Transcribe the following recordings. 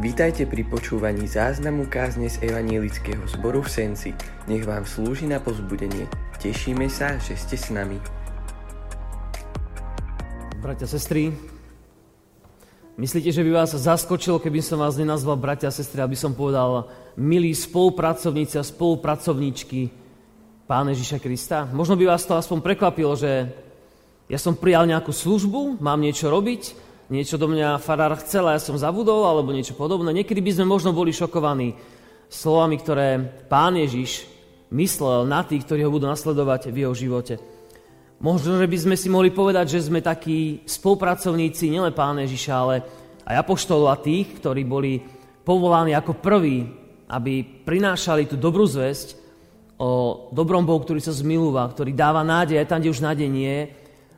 Vítajte pri počúvaní záznamu kázne z Evanielického zboru v Senci. Nech vám slúži na pozbudenie. Tešíme sa, že ste s nami. Bratia, sestry, myslíte, že by vás zaskočilo, keby som vás nenazval bratia, sestry, aby som povedal milí spolupracovníci a spolupracovníčky Pána Ježiša Krista? Možno by vás to aspoň prekvapilo, že ja som prijal nejakú službu, mám niečo robiť, niečo do mňa farár chcel a ja som zabudol, alebo niečo podobné. Niekedy by sme možno boli šokovaní slovami, ktoré pán Ježiš myslel na tých, ktorí ho budú nasledovať v jeho živote. Možno, že by sme si mohli povedať, že sme takí spolupracovníci nielen pána Ježiša, ale aj apoštolov a tých, ktorí boli povolaní ako prví, aby prinášali tú dobrú zväzť o dobrom Bohu, ktorý sa zmilúva, ktorý dáva nádej aj tam, kde už nádej nie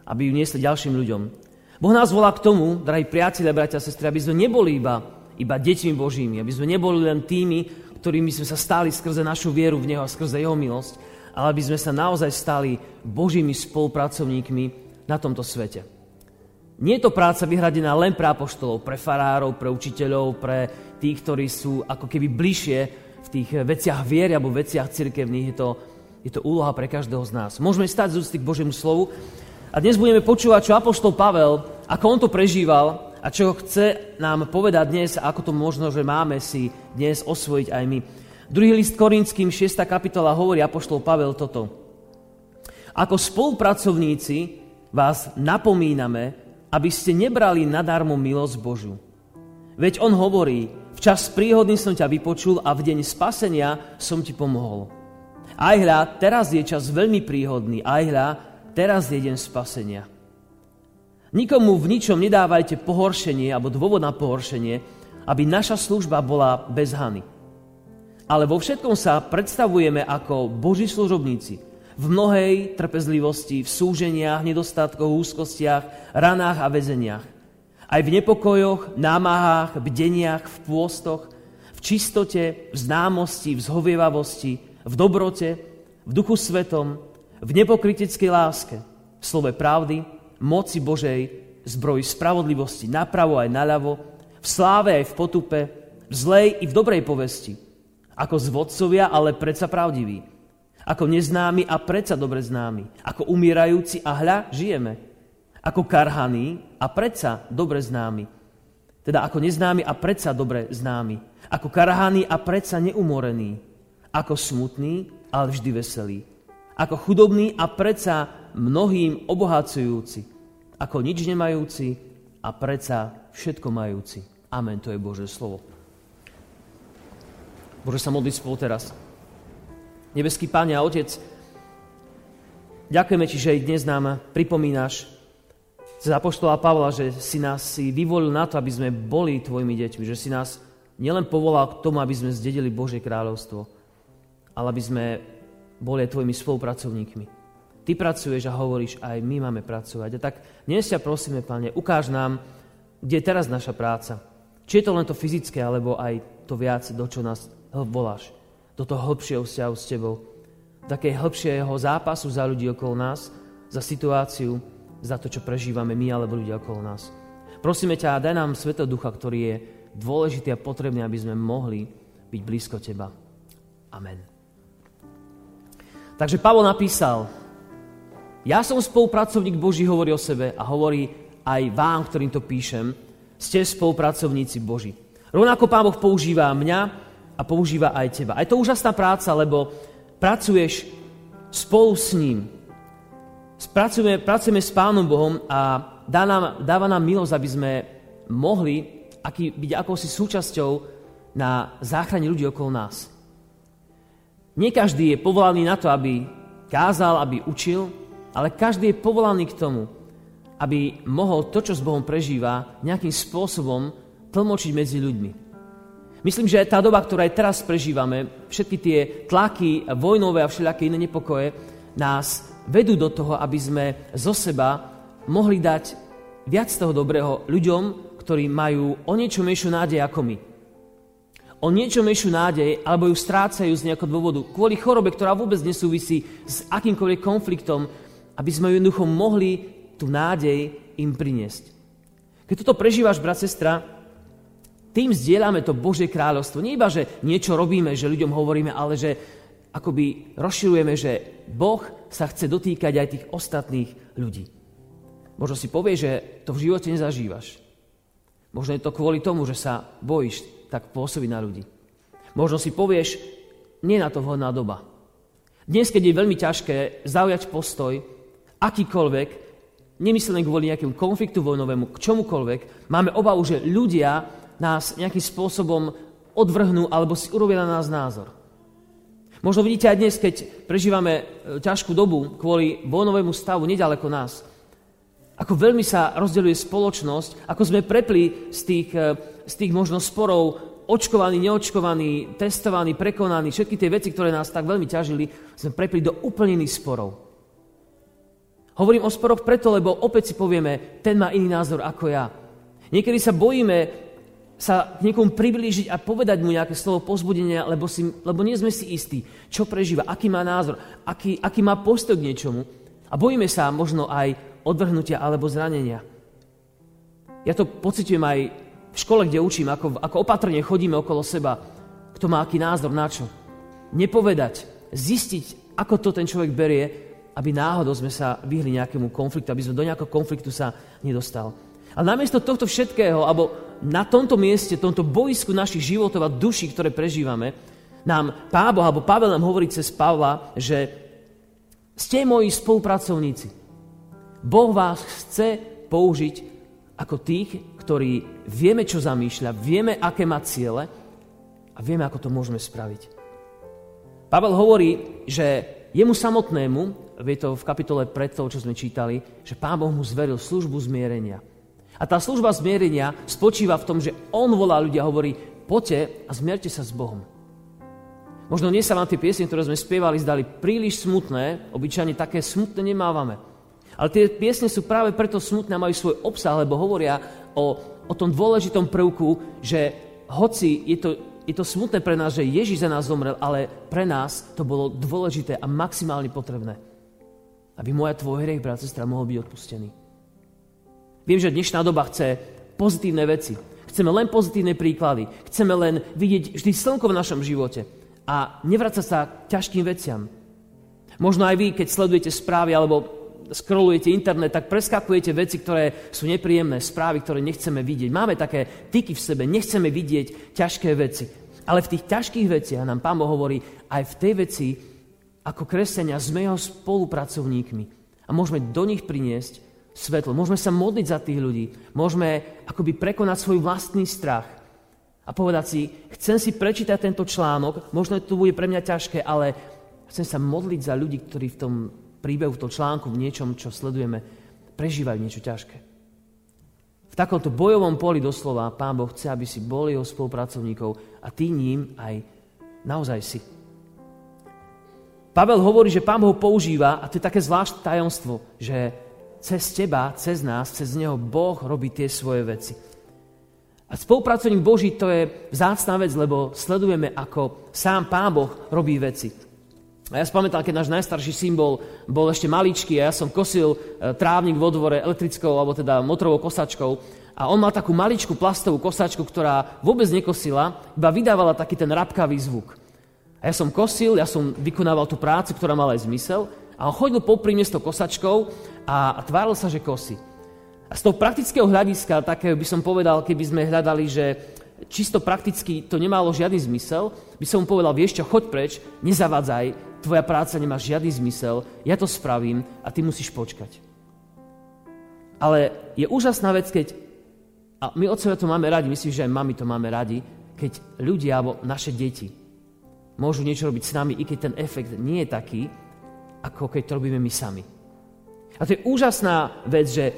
aby ju niesli ďalším ľuďom. Boh nás volá k tomu, drahí priatelia, bratia a sestry, aby sme neboli iba, iba deťmi Božími, aby sme neboli len tými, ktorými sme sa stali skrze našu vieru v Neho a skrze Jeho milosť, ale aby sme sa naozaj stali Božími spolupracovníkmi na tomto svete. Nie je to práca vyhradená len pre apoštolov, pre farárov, pre učiteľov, pre tých, ktorí sú ako keby bližšie v tých veciach viery alebo veciach cirkevných. Je to, je to úloha pre každého z nás. Môžeme stať z ústy k Božiemu slovu a dnes budeme počúvať, čo Apoštol Pavel, ako on to prežíval a čo chce nám povedať dnes, ako to možno, že máme si dnes osvojiť aj my. Druhý list Korinským, 6. kapitola, hovorí Apoštol Pavel toto. Ako spolupracovníci vás napomíname, aby ste nebrali nadarmo milosť Božu. Veď on hovorí, v čas príhodný som ťa vypočul a v deň spasenia som ti pomohol. Aj hľa, teraz je čas veľmi príhodný, aj hľa, teraz je deň spasenia. Nikomu v ničom nedávajte pohoršenie alebo dôvod na pohoršenie, aby naša služba bola bez hany. Ale vo všetkom sa predstavujeme ako Boží služobníci. V mnohej trpezlivosti, v súženiach, nedostatkoch, úzkostiach, ranách a väzeniach. Aj v nepokojoch, námahách, bdeniach, v pôstoch, v čistote, v známosti, v zhovievavosti, v dobrote, v duchu svetom, v nepokriteckej láske, v slove pravdy, moci Božej, zbroj spravodlivosti napravo aj naľavo, v sláve aj v potupe, v zlej i v dobrej povesti. Ako zvodcovia, ale predsa pravdiví. Ako neznámi a predsa dobre známi. Ako umierajúci a hľa žijeme. Ako karhaní a predsa dobre známi. Teda ako neznámi a predsa dobre známi. Ako karhaní a predsa neumorení. Ako smutní, ale vždy veselí ako chudobný a predsa mnohým obohacujúci, ako nič nemajúci a predsa všetko majúci. Amen, to je Bože slovo. Bože sa modliť spolu teraz. Nebeský Pane a Otec, ďakujeme Ti, že aj dnes nám pripomínaš z Apoštola Pavla, že si nás si vyvolil na to, aby sme boli Tvojimi deťmi, že si nás nielen povolal k tomu, aby sme zdedili Božie kráľovstvo, ale aby sme boli aj tvojimi spolupracovníkmi. Ty pracuješ a hovoríš, aj my máme pracovať. A tak dnes ťa prosíme, Pane, ukáž nám, kde je teraz naša práca. Či je to len to fyzické, alebo aj to viac, do čo nás voláš. Do toho hĺbšieho vzťahu s Tebou. Také hĺbšieho zápasu za ľudí okolo nás, za situáciu, za to, čo prežívame my alebo ľudia okolo nás. Prosíme ťa, daj nám Svetého Ducha, ktorý je dôležitý a potrebný, aby sme mohli byť blízko Teba. Amen. Takže Pavol napísal, ja som spolupracovník Boží, hovorí o sebe a hovorí aj vám, ktorým to píšem, ste spolupracovníci Boží. Rovnako Pán Boh používa mňa a používa aj teba. A to úžasná práca, lebo pracuješ spolu s ním. Pracujeme, pracujeme s Pánom Bohom a dá nám, dáva nám milosť, aby sme mohli aký, byť akousi súčasťou na záchrane ľudí okolo nás. Nie každý je povolaný na to, aby kázal, aby učil, ale každý je povolaný k tomu, aby mohol to, čo s Bohom prežíva, nejakým spôsobom tlmočiť medzi ľuďmi. Myslím, že tá doba, ktorá aj teraz prežívame, všetky tie tlaky vojnové a všelijaké iné nepokoje, nás vedú do toho, aby sme zo seba mohli dať viac toho dobrého ľuďom, ktorí majú o niečo menšiu nádej ako my o niečo menšiu nádej, alebo ju strácajú z nejakého dôvodu, kvôli chorobe, ktorá vôbec nesúvisí s akýmkoľvek konfliktom, aby sme jednoducho mohli tú nádej im priniesť. Keď toto prežívaš, brat, sestra, Tým zdieľame to Božie kráľovstvo. Nie iba, že niečo robíme, že ľuďom hovoríme, ale že akoby rozširujeme, že Boh sa chce dotýkať aj tých ostatných ľudí. Možno si povie, že to v živote nezažívaš. Možno je to kvôli tomu, že sa bojíš tak pôsobiť na ľudí. Možno si povieš, nie na to vhodná doba. Dnes, keď je veľmi ťažké zaujať postoj, akýkoľvek, nemyslený kvôli nejakému konfliktu vojnovému, k čomukoľvek, máme obavu, že ľudia nás nejakým spôsobom odvrhnú alebo si urobia na nás názor. Možno vidíte aj dnes, keď prežívame e, ťažkú dobu kvôli vojnovému stavu nedaleko nás, ako veľmi sa rozdeľuje spoločnosť, ako sme prepli z tých, e, z tých možno sporov očkovaní, neočkovaní, testovaní, prekonaní, všetky tie veci, ktoré nás tak veľmi ťažili, sme prepli do úplne iných sporov. Hovorím o sporoch preto, lebo opäť si povieme, ten má iný názor ako ja. Niekedy sa bojíme sa k niekomu priblížiť a povedať mu nejaké slovo pozbudenia, lebo, si, lebo nie sme si istí, čo prežíva, aký má názor, aký, aký má postoj k niečomu. A bojíme sa možno aj odvrhnutia alebo zranenia. Ja to pocitujem aj v škole, kde učím, ako, ako opatrne chodíme okolo seba, kto má aký názor na čo. Nepovedať, zistiť, ako to ten človek berie, aby náhodou sme sa vyhli nejakému konfliktu, aby sme do nejakého konfliktu sa nedostal. Ale namiesto tohto všetkého, alebo na tomto mieste, tomto boisku našich životov a duší, ktoré prežívame, nám Pán Boh, alebo Pavel nám hovorí cez Pavla, že ste moji spolupracovníci. Boh vás chce použiť ako tých, ktorí vieme, čo zamýšľa, vieme, aké má ciele a vieme, ako to môžeme spraviť. Pavel hovorí, že jemu samotnému, je to v kapitole pred toho, čo sme čítali, že Pán Boh mu zveril službu zmierenia – a tá služba zmierenia spočíva v tom, že on volá ľudia, hovorí, poďte a zmierte sa s Bohom. Možno nie sa vám tie piesne, ktoré sme spievali, zdali príliš smutné, obyčajne také smutné nemávame. Ale tie piesne sú práve preto smutné a majú svoj obsah, lebo hovoria o, o tom dôležitom prvku, že hoci je to, je to smutné pre nás, že Ježiš za nás zomrel, ale pre nás to bolo dôležité a maximálne potrebné. Aby moja tvoj hriech, brat, sestra, mohol byť odpustený. Viem, že dnešná doba chce pozitívne veci. Chceme len pozitívne príklady. Chceme len vidieť vždy slnko v našom živote a nevrácať sa k ťažkým veciam. Možno aj vy, keď sledujete správy alebo scrollujete internet, tak preskakujete veci, ktoré sú nepríjemné, správy, ktoré nechceme vidieť. Máme také tyky v sebe, nechceme vidieť ťažké veci. Ale v tých ťažkých veciach nám Pán hovorí, aj v tej veci, ako kresťania, sme jeho spolupracovníkmi. A môžeme do nich priniesť svetlo. Môžeme sa modliť za tých ľudí. Môžeme akoby prekonať svoj vlastný strach. A povedať si, chcem si prečítať tento článok, možno to bude pre mňa ťažké, ale chcem sa modliť za ľudí, ktorí v tom príbehu, v tom článku, v niečom, čo sledujeme, prežívajú niečo ťažké. V takomto bojovom poli doslova Pán Boh chce, aby si bol jeho spolupracovníkov a ty ním aj naozaj si. Pavel hovorí, že Pán Boh používa, a to je také zvláštne tajomstvo, že cez teba, cez nás, cez neho Boh robí tie svoje veci. A spolupracovník Boží to je vzácná vec, lebo sledujeme, ako sám Pán Boh robí veci. A ja si pamätám, keď náš najstarší syn bol, bol ešte maličký a ja som kosil e, trávnik vo dvore elektrickou alebo teda motorovou kosačkou a on mal takú maličkú plastovú kosačku, ktorá vôbec nekosila, iba vydávala taký ten rapkavý zvuk. A ja som kosil, ja som vykonával tú prácu, ktorá mala aj zmysel a on chodil popri mne s tou kosačkou a, a tváril sa, že kosí. A z toho praktického hľadiska, takého by som povedal, keby sme hľadali, že čisto prakticky to nemalo žiadny zmysel, by som mu povedal, vieš čo, choď preč, nezavadzaj, tvoja práca nemá žiadny zmysel, ja to spravím a ty musíš počkať. Ale je úžasná vec, keď, a my otcovia to máme radi, myslím, že aj mami to máme radi, keď ľudia alebo naše deti môžu niečo robiť s nami, i keď ten efekt nie je taký, ako keď to robíme my sami. A to je úžasná vec, že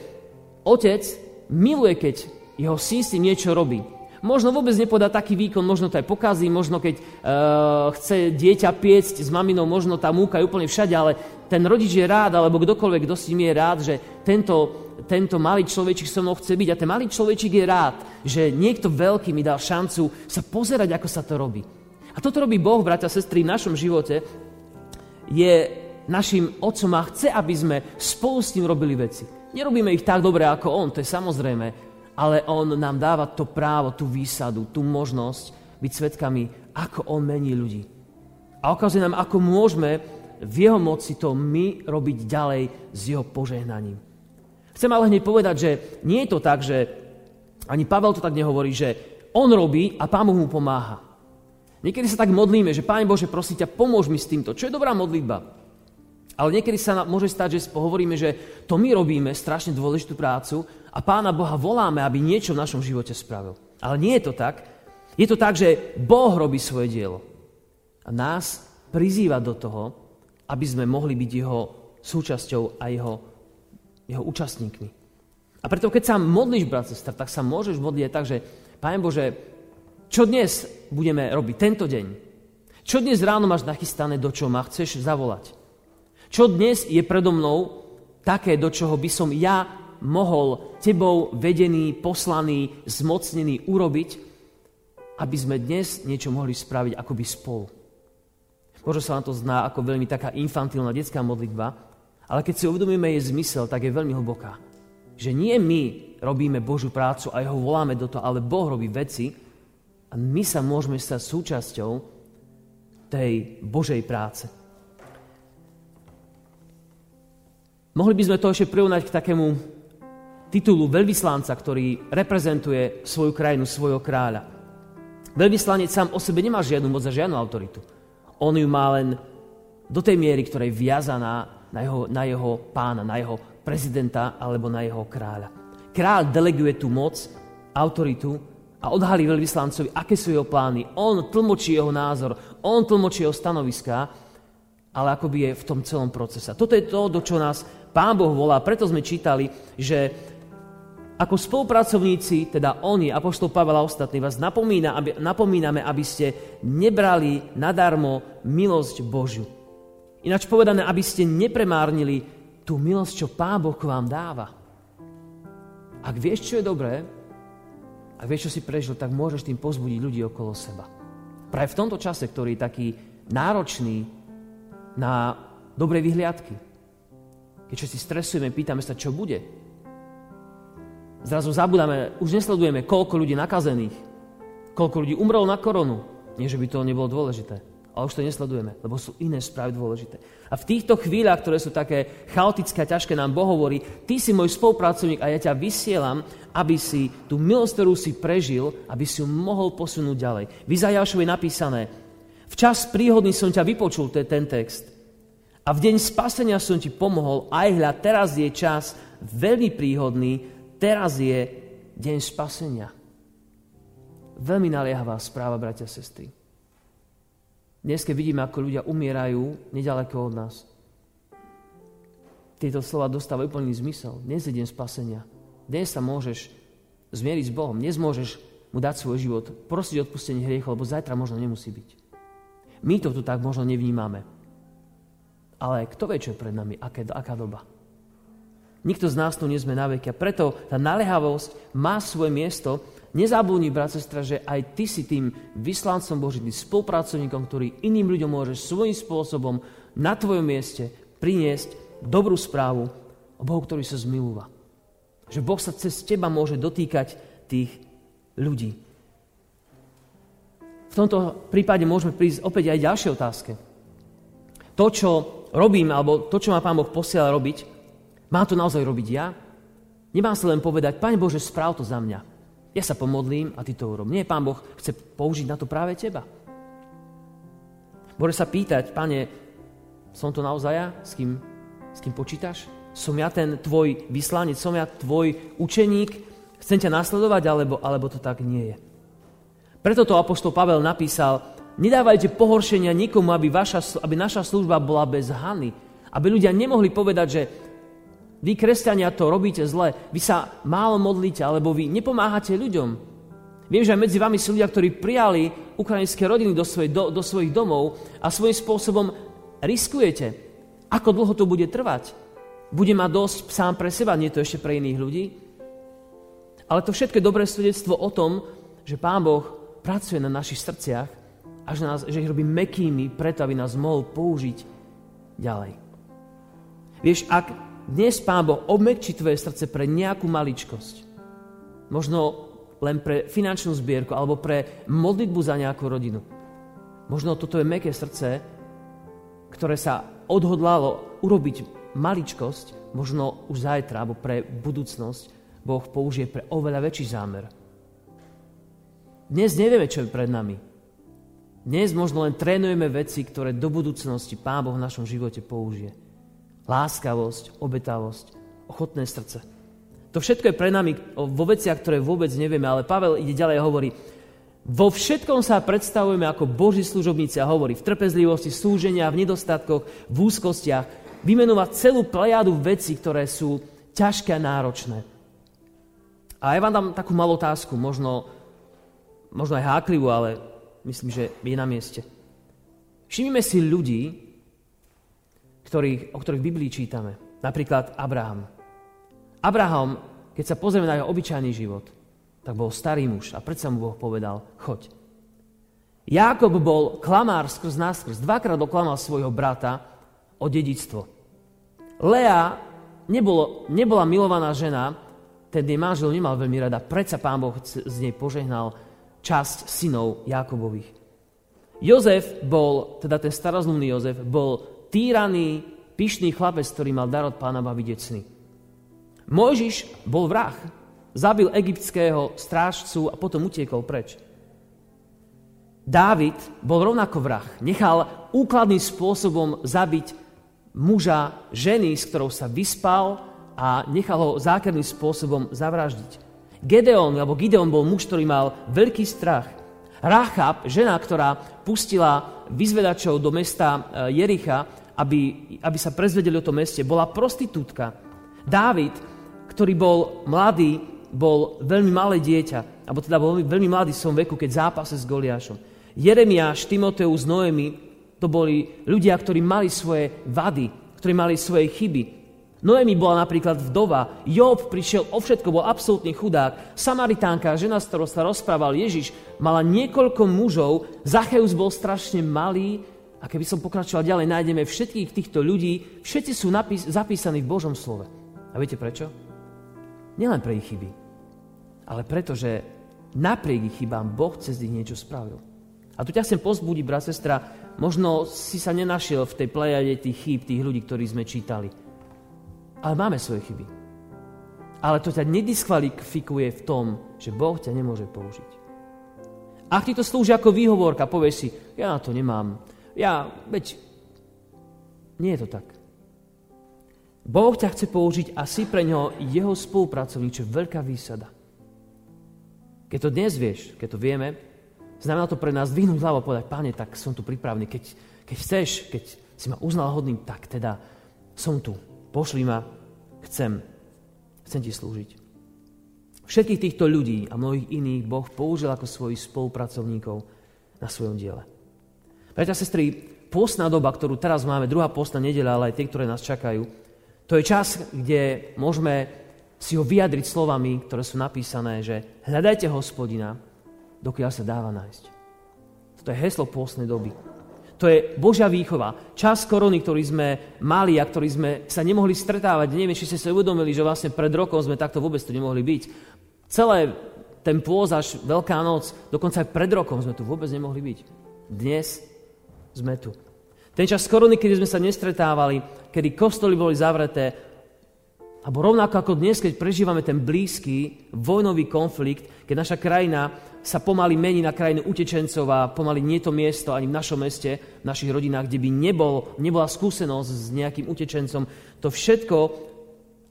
otec miluje, keď jeho syn si niečo robí. Možno vôbec nepodá taký výkon, možno to aj pokazí, možno keď uh, chce dieťa piecť s maminou, možno tá múka je úplne všade, ale ten rodič je rád, alebo kdokoľvek, kto si mi je rád, že tento, tento malý človečik so mnou chce byť. A ten malý človečik je rád, že niekto veľký mi dal šancu sa pozerať, ako sa to robí. A toto robí Boh, bratia a sestry, v našom živote. Je našim otcom a chce, aby sme spolu s ním robili veci. Nerobíme ich tak dobre ako on, to je samozrejme, ale On nám dáva to právo, tú výsadu, tú možnosť byť svetkami, ako On mení ľudí. A ukazuje nám, ako môžeme v Jeho moci to my robiť ďalej s Jeho požehnaním. Chcem ale hneď povedať, že nie je to tak, že ani Pavel to tak nehovorí, že on robí a Pán mu pomáha. Niekedy sa tak modlíme, že Pán Bože, prosím ťa, pomôž mi s týmto. Čo je dobrá modlitba? Ale niekedy sa môže stať, že hovoríme, že to my robíme strašne dôležitú prácu a Pána Boha voláme, aby niečo v našom živote spravil. Ale nie je to tak. Je to tak, že Boh robí svoje dielo. A nás prizýva do toho, aby sme mohli byť jeho súčasťou a jeho, jeho účastníkmi. A preto, keď sa modlíš, brat, sestra, tak sa môžeš modliť tak, že Pane Bože, čo dnes budeme robiť, tento deň? Čo dnes ráno máš nachystané, do čoho ma chceš zavolať? Čo dnes je predo mnou také, do čoho by som ja mohol tebou vedený, poslaný, zmocnený urobiť, aby sme dnes niečo mohli spraviť akoby spolu. Možno sa vám to zná ako veľmi taká infantilná detská modlitba, ale keď si uvedomíme jej zmysel, tak je veľmi hlboká. Že nie my robíme Božiu prácu a jeho voláme do toho, ale Boh robí veci, a my sa môžeme stať súčasťou tej Božej práce. Mohli by sme to ešte prirovnať k takému titulu veľvyslanca, ktorý reprezentuje svoju krajinu, svojho kráľa. Veľvyslanec sám o sebe nemá žiadnu moc a žiadnu autoritu. On ju má len do tej miery, ktorá je viazaná na jeho, na jeho pána, na jeho prezidenta alebo na jeho kráľa. Kráľ deleguje tú moc, autoritu a odhalí veľvyslancovi, aké sú jeho plány. On tlmočí jeho názor, on tlmočí jeho stanoviská, ale akoby je v tom celom procese. Toto je to, do čo nás Pán Boh volá. Preto sme čítali, že ako spolupracovníci, teda oni, Apoštol Pavel a ostatní, vás napomína, aby, napomíname, aby ste nebrali nadarmo milosť Božiu. Ináč povedané, aby ste nepremárnili tú milosť, čo Pán Boh vám dáva. Ak vieš, čo je dobré, ak vieš, čo si prežil, tak môžeš tým pozbudiť ľudí okolo seba. Práve v tomto čase, ktorý je taký náročný na dobré vyhliadky, keď si stresujeme, pýtame sa, čo bude, zrazu zabudáme, už nesledujeme, koľko ľudí nakazených, koľko ľudí umrelo na koronu. Nie, že by to nebolo dôležité. Ale už to nesledujeme, lebo sú iné správy dôležité. A v týchto chvíľach, ktoré sú také chaotické a ťažké, nám Boh hovorí, ty si môj spolupracovník a ja ťa vysielam, aby si tú milosť, ktorú si prežil, aby si ju mohol posunúť ďalej. V Izajašovi je napísané, v čas príhodný som ťa vypočul, to je ten text. A v deň spasenia som ti pomohol, aj hľa, teraz je čas veľmi príhodný, teraz je deň spasenia. Veľmi naliehavá správa, bratia a sestry. Dnes, keď vidíme, ako ľudia umierajú nedaleko od nás, tieto slova dostávajú úplný zmysel. Dnes je deň spasenia. Dnes sa môžeš zmieriť s Bohom. Dnes môžeš mu dať svoj život, prosiť odpustenie hriechov, lebo zajtra možno nemusí byť. My to tu tak možno nevnímame. Ale kto vie, čo je pred nami, aké, aká doba. Nikto z nás tu nie sme na veky. A preto tá naliehavosť má svoje miesto Nezabudni, brat, sestra, že aj ty si tým vyslancom Božím, spolupracovníkom, ktorý iným ľuďom môžeš svojím spôsobom na tvojom mieste priniesť dobrú správu o Bohu, ktorý sa zmilúva. Že Boh sa cez teba môže dotýkať tých ľudí. V tomto prípade môžeme prísť opäť aj ďalšie otázke. To, čo robím, alebo to, čo má Pán Boh posiela robiť, má to naozaj robiť ja? Nemám sa len povedať, Pane Bože, správ to za mňa. Ja sa pomodlím a ty to urob. Nie, Pán Boh chce použiť na to práve teba. Môže sa pýtať, Pane, som to naozaj ja? S kým, s kým počítaš? Som ja ten tvoj vyslanec? Som ja tvoj učeník? Chcem ťa nasledovať, alebo, alebo to tak nie je? Preto to Apoštol Pavel napísal, nedávajte pohoršenia nikomu, aby, vaša, aby naša služba bola bez hany. Aby ľudia nemohli povedať, že vy, kresťania, to robíte zle. Vy sa málo modlíte, alebo vy nepomáhate ľuďom. Viem, že aj medzi vami sú ľudia, ktorí prijali ukrajinské rodiny do, svojej, do, do svojich domov a svojím spôsobom riskujete. Ako dlho to bude trvať? Bude mať dosť sám pre seba, nie to ešte pre iných ľudí? Ale to všetko je dobré svedectvo o tom, že Pán Boh pracuje na našich srdciach a že, nás, že ich robí mekými preto, aby nás mohol použiť ďalej. Vieš, ak dnes Pán Boh obmekčí tvoje srdce pre nejakú maličkosť. možno len pre finančnú zbierku alebo pre modlitbu za nejakú rodinu. Možno toto je meké srdce, ktoré sa odhodlalo urobiť maličkosť, možno už zajtra alebo pre budúcnosť Boh použije pre oveľa väčší zámer. Dnes nevieme, čo je pred nami. Dnes možno len trénujeme veci, ktoré do budúcnosti Pán Boh v našom živote použije. Láskavosť, obetavosť, ochotné srdce. To všetko je pre nami vo veciach, ktoré vôbec nevieme, ale Pavel ide ďalej a hovorí, vo všetkom sa predstavujeme ako Boží služobníci a hovorí v trpezlivosti, slúženia, v nedostatkoch, v úzkostiach, vymenovať celú plejadu vecí, ktoré sú ťažké a náročné. A ja vám dám takú malú otázku, možno, možno aj háklivú, ale myslím, že je na mieste. Všimnime si ľudí, ktorých, o ktorých v Biblii čítame. Napríklad Abraham. Abraham, keď sa pozrieme na jeho obyčajný život, tak bol starý muž a predsa mu Boh povedal, choď. Jákob bol klamár skrz náskrz. Dvakrát oklamal svojho brata o dedictvo. Lea nebolo, nebola milovaná žena, ten jej manžel nemal veľmi rada, predsa pán Boh z nej požehnal časť synov Jakobových. Jozef bol, teda ten starozumný Jozef, bol týraný, pyšný chlapec, ktorý mal dar od pána baviť decný. Mojžiš bol vrah, zabil egyptského strážcu a potom utiekol preč. Dávid bol rovnako vrah. Nechal úkladným spôsobom zabiť muža, ženy, s ktorou sa vyspal a nechal ho zákerným spôsobom zavraždiť. Gedeon, alebo Gideon bol muž, ktorý mal veľký strach. Rachab, žena, ktorá pustila vyzvedačov do mesta e, Jericha, aby, aby sa prezvedeli o tom meste, bola prostitútka. Dávid, ktorý bol mladý, bol veľmi malé dieťa, alebo teda bol veľmi mladý som veku, keď zápase s Goliášom. Jeremiáš, Timoteus, Noemi, to boli ľudia, ktorí mali svoje vady, ktorí mali svoje chyby. Noemi bola napríklad vdova, Job prišiel o všetko, bol absolútny chudák, Samaritánka, žena, s ktorou sa rozprával Ježiš, mala niekoľko mužov, Zacheus bol strašne malý a keby som pokračoval ďalej, nájdeme všetkých týchto ľudí, všetci sú napís- zapísaní v Božom slove. A viete prečo? Nielen pre ich chyby, ale preto, že napriek ich chybám Boh cez nich niečo spravil. A tu ťa chcem pozbudiť, brat, sestra, možno si sa nenašiel v tej plejade tých chýb, tých ľudí, ktorí sme čítali. Ale máme svoje chyby. Ale to ťa nediskvalifikuje v tom, že Boh ťa nemôže použiť. Ak ti to slúži ako výhovorka, povieš si, ja na to nemám. Ja, veď, nie je to tak. Boh ťa chce použiť a si pre ňoho jeho spolupracovník, čo je veľká výsada. Keď to dnes vieš, keď to vieme, znamená to pre nás dvihnúť hlavu a povedať, páne, tak som tu pripravený. Keď, keď chceš, keď si ma uznal hodným, tak teda som tu pošli ma, chcem, chcem ti slúžiť. Všetkých týchto ľudí a mnohých iných Boh použil ako svojich spolupracovníkov na svojom diele. Bratia a sestry, postná doba, ktorú teraz máme, druhá postná nedeľa, ale aj tie, ktoré nás čakajú, to je čas, kde môžeme si ho vyjadriť slovami, ktoré sú napísané, že hľadajte hospodina, dokiaľ sa dáva nájsť. To je heslo pôstnej doby. To je Božia výchova. Čas korony, ktorý sme mali a ktorý sme sa nemohli stretávať. Neviem, či ste sa uvedomili, že vlastne pred rokom sme takto vôbec tu nemohli byť. Celé ten pôz až Veľká noc, dokonca aj pred rokom sme tu vôbec nemohli byť. Dnes sme tu. Ten čas korony, kedy sme sa nestretávali, kedy kostoly boli zavreté, alebo rovnako ako dnes, keď prežívame ten blízky vojnový konflikt, keď naša krajina sa pomaly mení na krajinu utečencov a pomaly nie to miesto ani v našom meste, v našich rodinách, kde by nebol, nebola skúsenosť s nejakým utečencom. To všetko,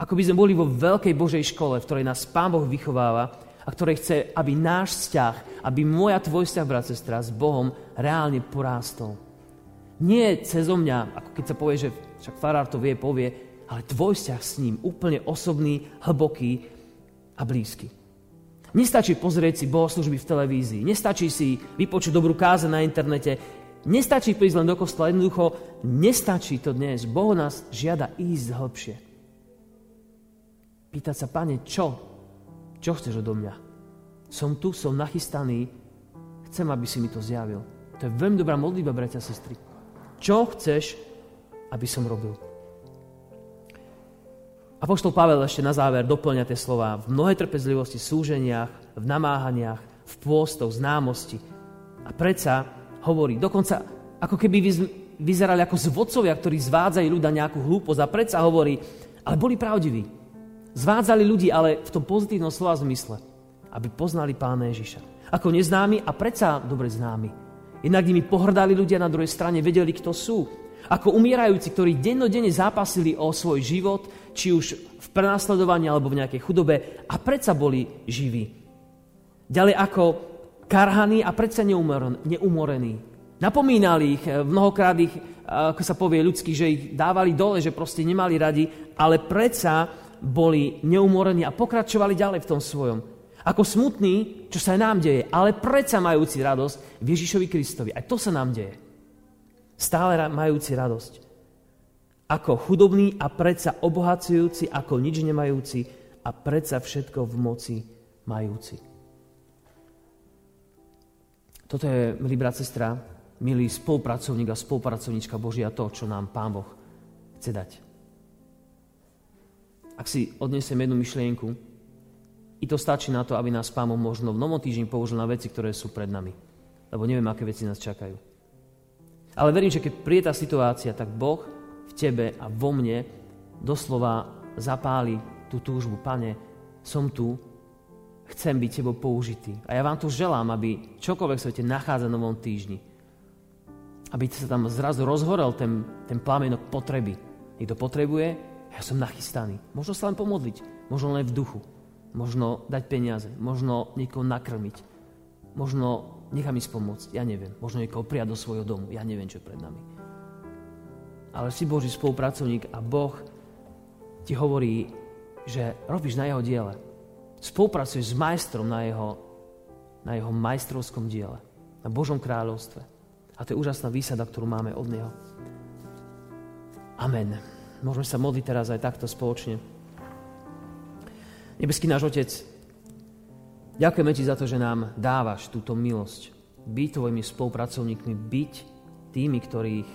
ako by sme boli vo veľkej Božej škole, v ktorej nás Pán Boh vychováva a ktorej chce, aby náš vzťah, aby moja tvoj vzťah, brat, sestra, s Bohom reálne porástol. Nie cez mňa, ako keď sa povie, že však farár to vie, povie, ale tvoj vzťah s ním úplne osobný, hlboký a blízky. Nestačí pozrieť si bohoslužby v televízii, nestačí si vypočuť dobrú káze na internete, nestačí prísť len do kostola, jednoducho nestačí to dnes. Boh nás žiada ísť hlbšie. Pýtať sa, pane, čo? Čo chceš odo mňa? Som tu, som nachystaný, chcem, aby si mi to zjavil. To je veľmi dobrá modlitba, bratia a sestry. Čo chceš, aby som robil? A poštol Pavel ešte na záver doplňa tie slova v mnohej trpezlivosti, súženiach, v namáhaniach, v pôstoch, známosti. A predsa hovorí, dokonca ako keby vyzerali ako zvodcovia, ktorí zvádzajú ľudia nejakú hlúposť a predsa hovorí, ale boli pravdiví. Zvádzali ľudí, ale v tom pozitívnom slova zmysle, aby poznali Pána Ježiša. Ako neznámi a predsa dobre známi. Inak nimi pohrdali ľudia na druhej strane, vedeli, kto sú. Ako umierajúci, ktorí dennodenne zápasili o svoj život, či už v prenasledovaní alebo v nejakej chudobe a predsa boli živí. Ďalej ako karhaní a predsa neumorení. Napomínali ich, eh, mnohokrát ich, eh, ako sa povie ľudsky, že ich dávali dole, že proste nemali radi, ale predsa boli neumorení a pokračovali ďalej v tom svojom. Ako smutní, čo sa nám deje, ale predsa majúci radosť v Ježišovi Kristovi. Aj to sa nám deje. Stále majúci radosť. Ako chudobný a predsa obohacujúci, ako nič nemajúci a predsa všetko v moci majúci. Toto je, milý brat, sestra, milý spolupracovník a spolupracovníčka Božia, to, čo nám Pán Boh chce dať. Ak si odnesiem jednu myšlienku, i to stačí na to, aby nás Pán možno v novom týždni použil na veci, ktoré sú pred nami. Lebo neviem, aké veci nás čakajú. Ale verím, že keď príde tá situácia, tak Boh v tebe a vo mne doslova zapáli tú túžbu. Pane, som tu, chcem byť tebou použitý. A ja vám tu želám, aby čokoľvek sa te nachádza v novom týždni, aby sa tam zrazu rozhorel ten, ten plamienok potreby. Niekto potrebuje, ja som nachystaný. Možno sa len pomodliť, možno len v duchu, možno dať peniaze, možno niekoho nakrmiť, možno nechám ísť pomôcť, ja neviem. Možno niekoho prijať do svojho domu, ja neviem, čo je pred nami. Ale si Boží spolupracovník a Boh ti hovorí, že robíš na jeho diele. Spolupracuješ s majstrom na jeho, na jeho majstrovskom diele, na Božom kráľovstve. A to je úžasná výsada, ktorú máme od Neho. Amen. Môžeme sa modliť teraz aj takto spoločne. Nebeský náš Otec, ďakujeme Ti za to, že nám dávaš túto milosť. Byť Tvojimi spolupracovníkmi, byť tými, ktorých,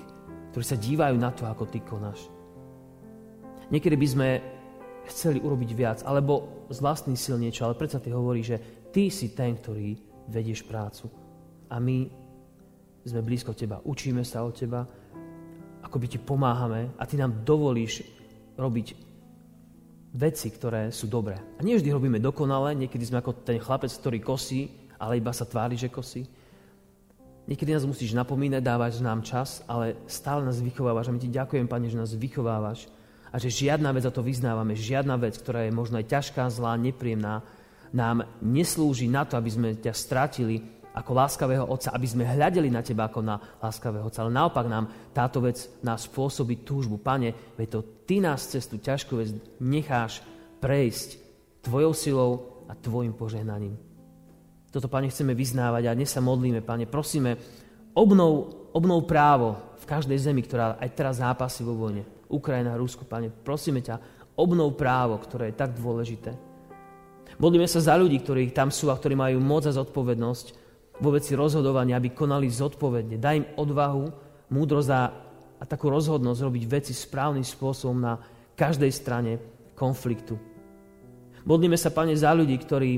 ktorí sa dívajú na to, ako Ty konáš. Niekedy by sme chceli urobiť viac, alebo z vlastných síl niečo, ale predsa Ty hovorí, že Ty si ten, ktorý vedieš prácu. A my sme blízko Teba, učíme sa od Teba, ako by Ti pomáhame a Ty nám dovolíš robiť veci, ktoré sú dobré. A nie vždy robíme dokonale, niekedy sme ako ten chlapec, ktorý kosí, ale iba sa tvári, že kosí. Niekedy nás musíš napomínať, dávať nám čas, ale stále nás vychovávaš a my ti ďakujem, Pane, že nás vychovávaš a že žiadna vec, a to vyznávame, žiadna vec, ktorá je možno aj ťažká, zlá, nepríjemná, nám neslúži na to, aby sme ťa strátili, ako láskavého Otca, aby sme hľadeli na Teba ako na láskavého Otca. Ale naopak nám táto vec nás spôsobí túžbu. Pane, veď to Ty nás cez tú ťažkú vec necháš prejsť Tvojou silou a Tvojim požehnaním. Toto, Pane, chceme vyznávať a dnes sa modlíme, Pane, prosíme, obnov, obnov právo v každej zemi, ktorá aj teraz zápasí vo vojne. Ukrajina, Rusko, Pane, prosíme ťa, obnov právo, ktoré je tak dôležité. Modlíme sa za ľudí, ktorí tam sú a ktorí majú moc a zodpovednosť vo veci rozhodovania, aby konali zodpovedne. Daj im odvahu, múdrosť a, a takú rozhodnosť robiť veci správnym spôsobom na každej strane konfliktu. Modlíme sa, Pane, za ľudí, ktorí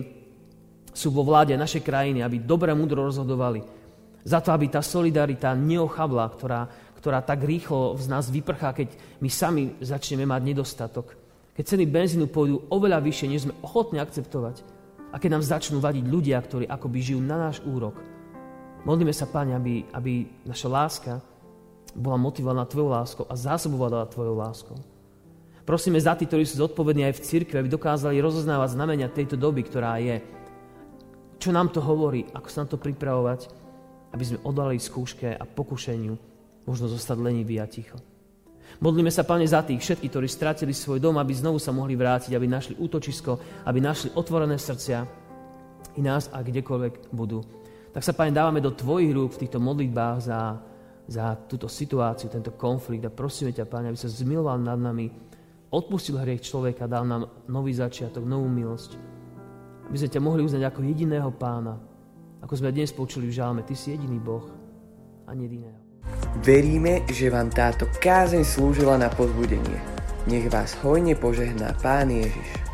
sú vo vláde našej krajiny, aby dobre múdro rozhodovali. Za to, aby tá solidarita neochabla, ktorá, ktorá tak rýchlo z nás vyprchá, keď my sami začneme mať nedostatok. Keď ceny benzínu pôjdu oveľa vyššie, než sme ochotní akceptovať. A keď nám začnú vadiť ľudia, ktorí akoby žijú na náš úrok, modlíme sa, Pane, aby, aby naša láska bola motivovaná Tvojou láskou a zásobovaná Tvojou láskou. Prosíme za tí, ktorí sú zodpovední aj v cirkvi, aby dokázali rozoznávať znamenia tejto doby, ktorá je. Čo nám to hovorí, ako sa na to pripravovať, aby sme odali skúške a pokušeniu možno zostať leniví a ticho. Modlíme sa, Pane, za tých všetkých, ktorí stratili svoj dom, aby znovu sa mohli vrátiť, aby našli útočisko, aby našli otvorené srdcia i nás a kdekoľvek budú. Tak sa, Pane, dávame do Tvojich rúk v týchto modlitbách za, za túto situáciu, tento konflikt a prosíme ťa, Pane, aby sa zmiloval nad nami, odpustil hriech človeka, dal nám nový začiatok, novú milosť. Aby sme ťa mohli uznať ako jediného pána. Ako sme dnes počuli v žálme, Ty si jediný Boh a jediného. Veríme, že vám táto kázeň slúžila na pozbudenie. Nech vás hojne požehná Pán Ježiš.